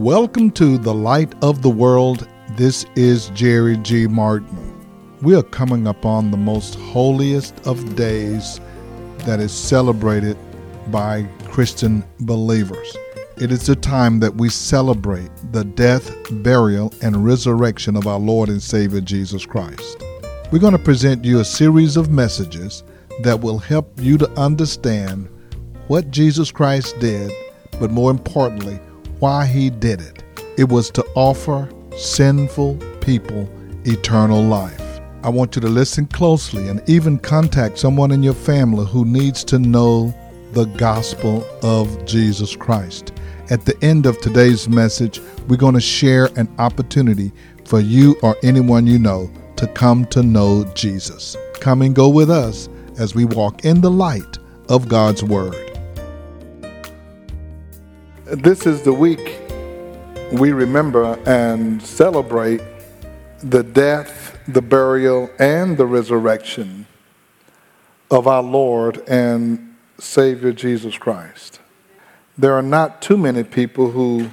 Welcome to the Light of the World. This is Jerry G. Martin. We are coming upon the most holiest of days that is celebrated by Christian believers. It is a time that we celebrate the death, burial, and resurrection of our Lord and Savior Jesus Christ. We're going to present you a series of messages that will help you to understand what Jesus Christ did, but more importantly, why he did it. It was to offer sinful people eternal life. I want you to listen closely and even contact someone in your family who needs to know the gospel of Jesus Christ. At the end of today's message, we're going to share an opportunity for you or anyone you know to come to know Jesus. Come and go with us as we walk in the light of God's Word. This is the week we remember and celebrate the death, the burial, and the resurrection of our Lord and Savior Jesus Christ. There are not too many people who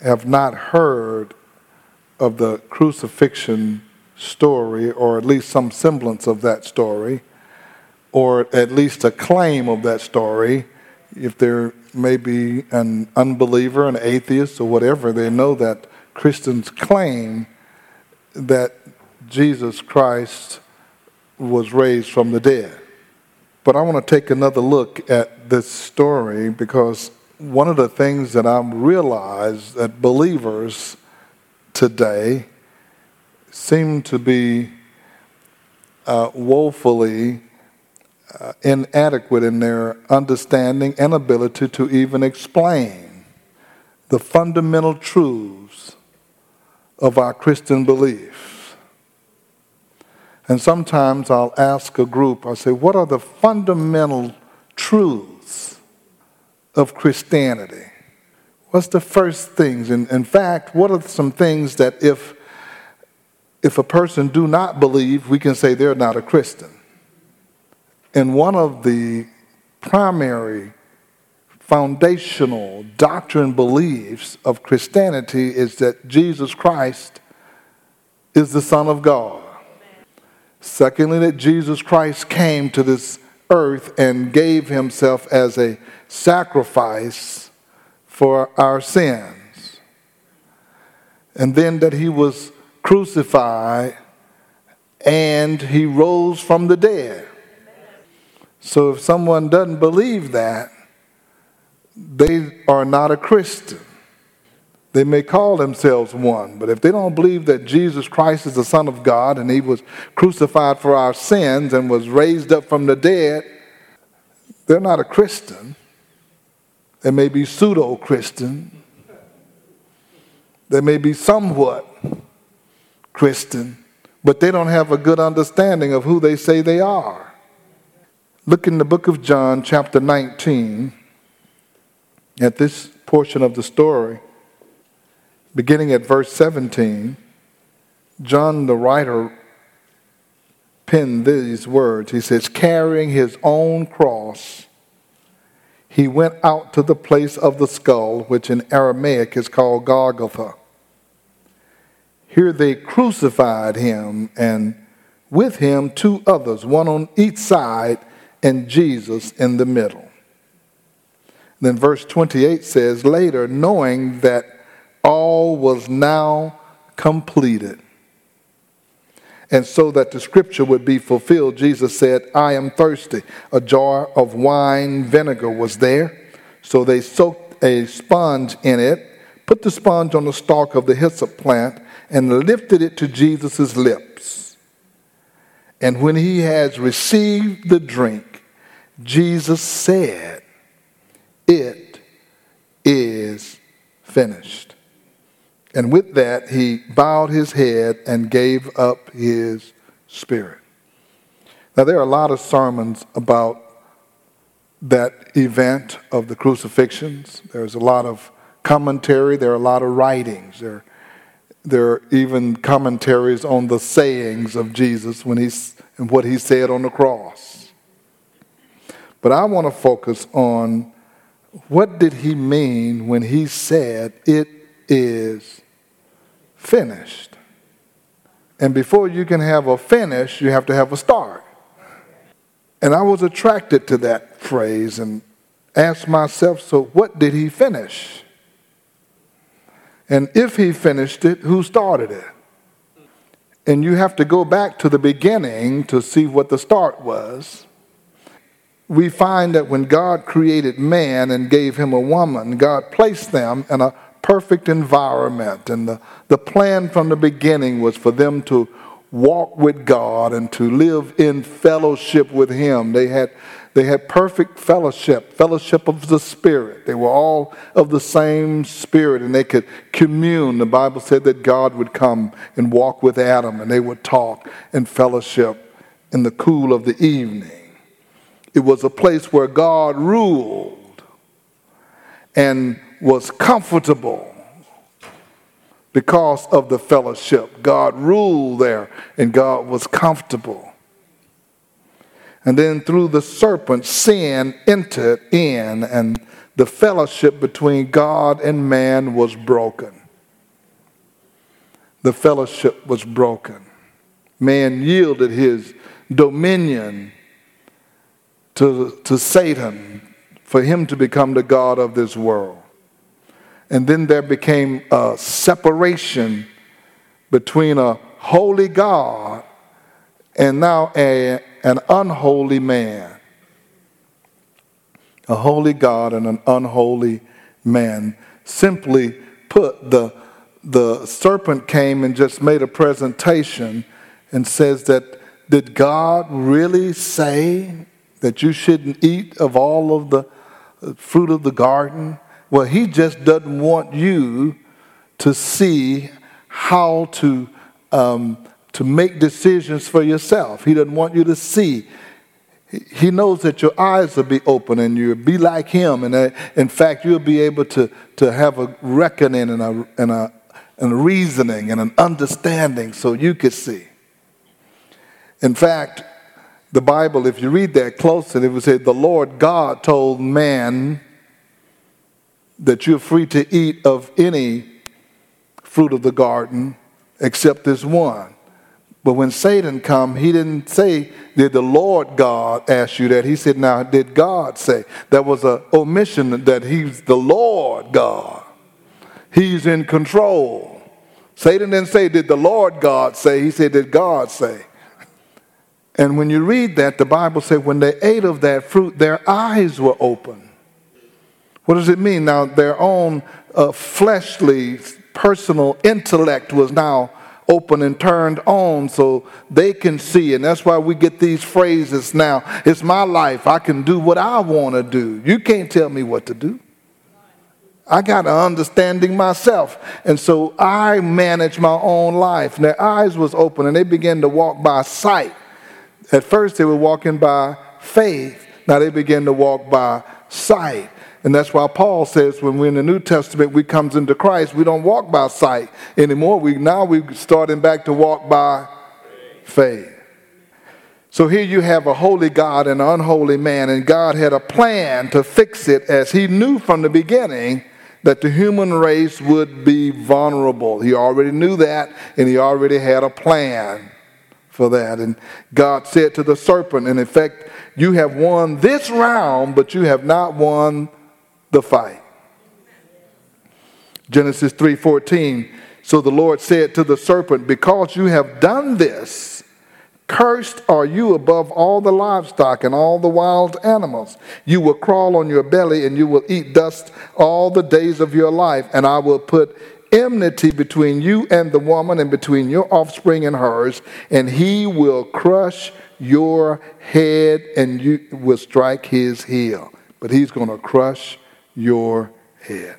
have not heard of the crucifixion story, or at least some semblance of that story, or at least a claim of that story if they're maybe an unbeliever, an atheist, or whatever, they know that Christians claim that Jesus Christ was raised from the dead. But I want to take another look at this story because one of the things that I've realized that believers today seem to be uh, woefully uh, inadequate in their understanding and ability to even explain the fundamental truths of our Christian beliefs. And sometimes I'll ask a group, I say, what are the fundamental truths of Christianity? What's the first things? In, in fact, what are some things that if if a person do not believe, we can say they're not a Christian. And one of the primary foundational doctrine beliefs of Christianity is that Jesus Christ is the Son of God. Secondly, that Jesus Christ came to this earth and gave himself as a sacrifice for our sins. And then that he was crucified and he rose from the dead. So if someone doesn't believe that, they are not a Christian. They may call themselves one, but if they don't believe that Jesus Christ is the Son of God and He was crucified for our sins and was raised up from the dead, they're not a Christian. They may be pseudo Christian. They may be somewhat Christian, but they don't have a good understanding of who they say they are. Look in the book of John, chapter 19, at this portion of the story, beginning at verse 17. John, the writer, penned these words. He says, Carrying his own cross, he went out to the place of the skull, which in Aramaic is called Golgotha. Here they crucified him, and with him two others, one on each side and Jesus in the middle. Then verse 28 says, Later, knowing that all was now completed, and so that the scripture would be fulfilled, Jesus said, I am thirsty. A jar of wine vinegar was there. So they soaked a sponge in it, put the sponge on the stalk of the hyssop plant, and lifted it to Jesus' lips. And when he has received the drink, Jesus said, It is finished. And with that, he bowed his head and gave up his spirit. Now, there are a lot of sermons about that event of the crucifixions. There's a lot of commentary, there are a lot of writings. There, there are even commentaries on the sayings of Jesus when he's, and what he said on the cross. But I want to focus on what did he mean when he said, It is finished? And before you can have a finish, you have to have a start. And I was attracted to that phrase and asked myself, so what did he finish? And if he finished it, who started it? And you have to go back to the beginning to see what the start was. We find that when God created man and gave him a woman, God placed them in a perfect environment. And the, the plan from the beginning was for them to walk with God and to live in fellowship with Him. They had, they had perfect fellowship, fellowship of the Spirit. They were all of the same Spirit and they could commune. The Bible said that God would come and walk with Adam and they would talk and fellowship in the cool of the evening. It was a place where God ruled and was comfortable because of the fellowship. God ruled there and God was comfortable. And then through the serpent, sin entered in and the fellowship between God and man was broken. The fellowship was broken. Man yielded his dominion to, to Satan for him to become the God of this world. And then there became a separation between a holy God and now a, an unholy man. A holy God and an unholy man. Simply put, the, the serpent came and just made a presentation and says that did God really say that you shouldn't eat of all of the fruit of the garden? Well, he just doesn't want you to see how to, um, to make decisions for yourself. He doesn't want you to see. He knows that your eyes will be open and you'll be like him. And uh, in fact, you'll be able to, to have a reckoning and a, and, a, and a reasoning and an understanding so you could see. In fact, the Bible, if you read that closely, it would say, The Lord God told man, that you're free to eat of any fruit of the garden except this one. But when Satan come, he didn't say, did the Lord God ask you that? He said, now, did God say? That was an omission that he's the Lord God. He's in control. Satan didn't say, did the Lord God say? He said, did God say? And when you read that, the Bible said when they ate of that fruit, their eyes were open. What does it mean? Now, their own uh, fleshly, personal intellect was now open and turned on so they can see. And that's why we get these phrases now. It's my life. I can do what I want to do. You can't tell me what to do. I got an understanding myself. And so I manage my own life. And their eyes was open and they began to walk by sight. At first they were walking by faith. Now they begin to walk by sight. And that's why Paul says when we're in the New Testament, we comes into Christ, we don't walk by sight anymore. We now we're starting back to walk by faith. So here you have a holy God and an unholy man, and God had a plan to fix it as he knew from the beginning that the human race would be vulnerable. He already knew that, and he already had a plan for that. And God said to the serpent, in effect, you have won this round, but you have not won the fight. Genesis 3:14 So the Lord said to the serpent because you have done this cursed are you above all the livestock and all the wild animals you will crawl on your belly and you will eat dust all the days of your life and I will put enmity between you and the woman and between your offspring and hers and he will crush your head and you will strike his heel but he's going to crush your head.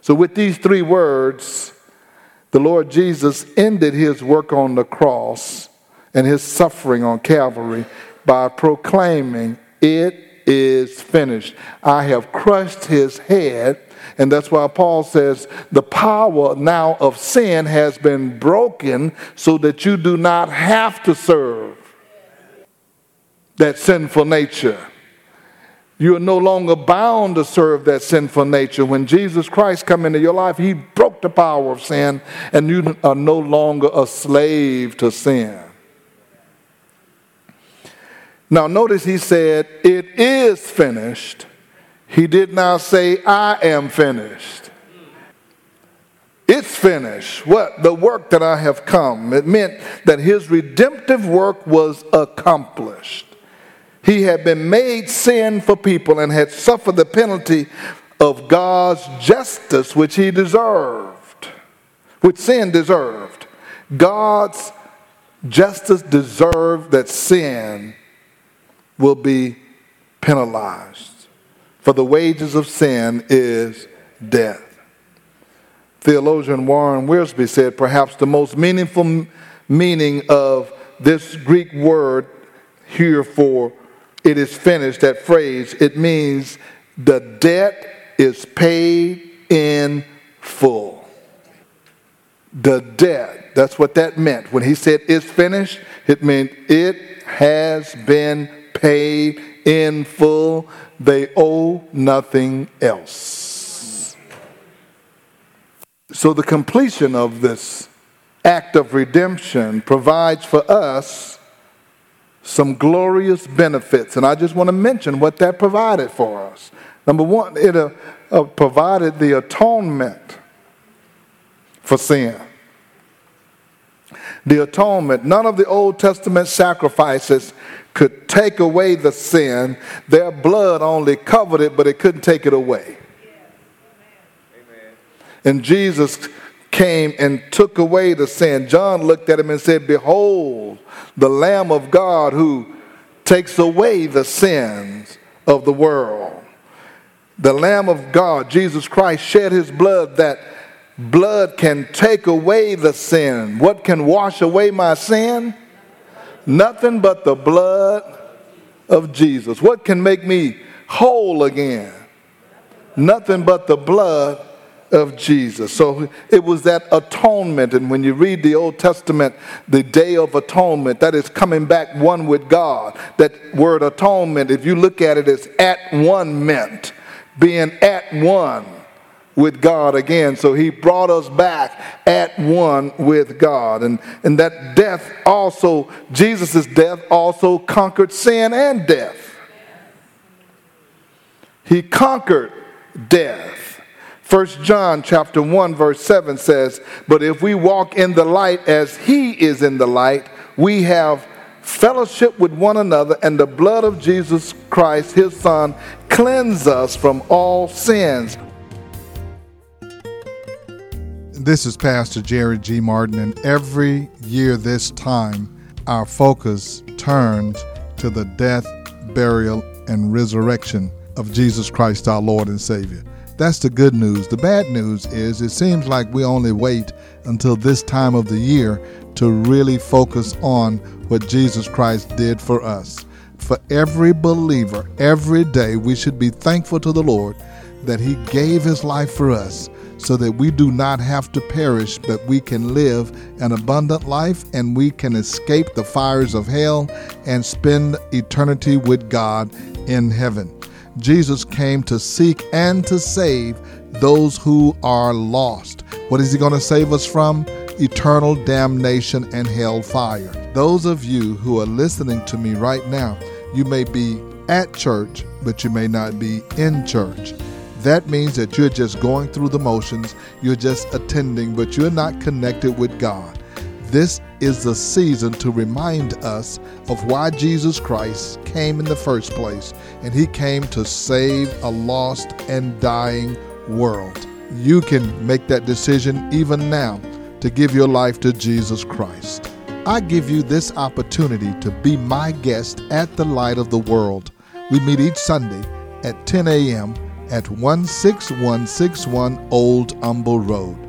So, with these three words, the Lord Jesus ended his work on the cross and his suffering on Calvary by proclaiming, It is finished. I have crushed his head. And that's why Paul says the power now of sin has been broken so that you do not have to serve that sinful nature. You are no longer bound to serve that sinful nature. When Jesus Christ come into your life, he broke the power of sin, and you are no longer a slave to sin. Now, notice he said, It is finished. He did not say, I am finished. It's finished. What? The work that I have come. It meant that his redemptive work was accomplished. He had been made sin for people and had suffered the penalty of God's justice, which he deserved, which sin deserved. God's justice deserved that sin will be penalized. For the wages of sin is death. Theologian Warren Wiersbe said perhaps the most meaningful meaning of this Greek word here for it is finished, that phrase, it means the debt is paid in full. The debt, that's what that meant. When he said it's finished, it meant it has been paid in full. They owe nothing else. So the completion of this act of redemption provides for us some glorious benefits. And I just want to mention what that provided for us. Number one, it uh, uh, provided the atonement for sin. The atonement, none of the Old Testament sacrifices could take away the sin. Their blood only covered it, but it couldn't take it away. And Jesus came and took away the sin. John looked at him and said, Behold, the Lamb of God who takes away the sins of the world. The Lamb of God, Jesus Christ, shed his blood that blood can take away the sin. What can wash away my sin? Nothing but the blood of Jesus. What can make me whole again? Nothing but the blood of Jesus. So it was that atonement. And when you read the Old Testament, the day of atonement, that is coming back one with God. That word atonement, if you look at it, it, is at one meant, being at one with God again. So he brought us back at one with God. And, and that death also, Jesus' death also conquered sin and death. He conquered death. First John chapter 1 verse 7 says, "But if we walk in the light as he is in the light, we have fellowship with one another, and the blood of Jesus Christ, his son, cleanse us from all sins." This is Pastor Jerry G. Martin, and every year this time, our focus turns to the death, burial, and resurrection of Jesus Christ, our Lord and Savior. That's the good news. The bad news is it seems like we only wait until this time of the year to really focus on what Jesus Christ did for us. For every believer, every day, we should be thankful to the Lord that He gave His life for us so that we do not have to perish, but we can live an abundant life and we can escape the fires of hell and spend eternity with God in heaven. Jesus came to seek and to save those who are lost. What is he going to save us from? Eternal damnation and hell fire. Those of you who are listening to me right now, you may be at church, but you may not be in church. That means that you're just going through the motions, you're just attending, but you're not connected with God. This is the season to remind us of why Jesus Christ came in the first place, and he came to save a lost and dying world. You can make that decision even now to give your life to Jesus Christ. I give you this opportunity to be my guest at the light of the world. We meet each Sunday at 10 a.m. at 16161 Old Humble Road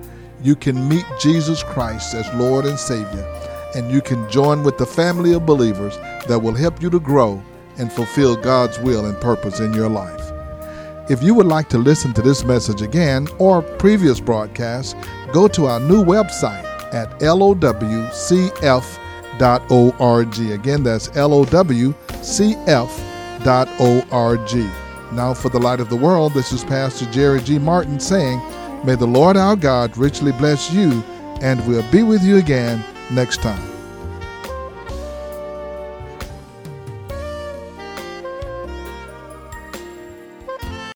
you can meet Jesus Christ as Lord and Savior, and you can join with the family of believers that will help you to grow and fulfill God's will and purpose in your life. If you would like to listen to this message again or previous broadcasts, go to our new website at lowcf.org. Again, that's lowcf.org. Now, for the light of the world, this is Pastor Jerry G. Martin saying, May the Lord our God richly bless you, and we'll be with you again next time.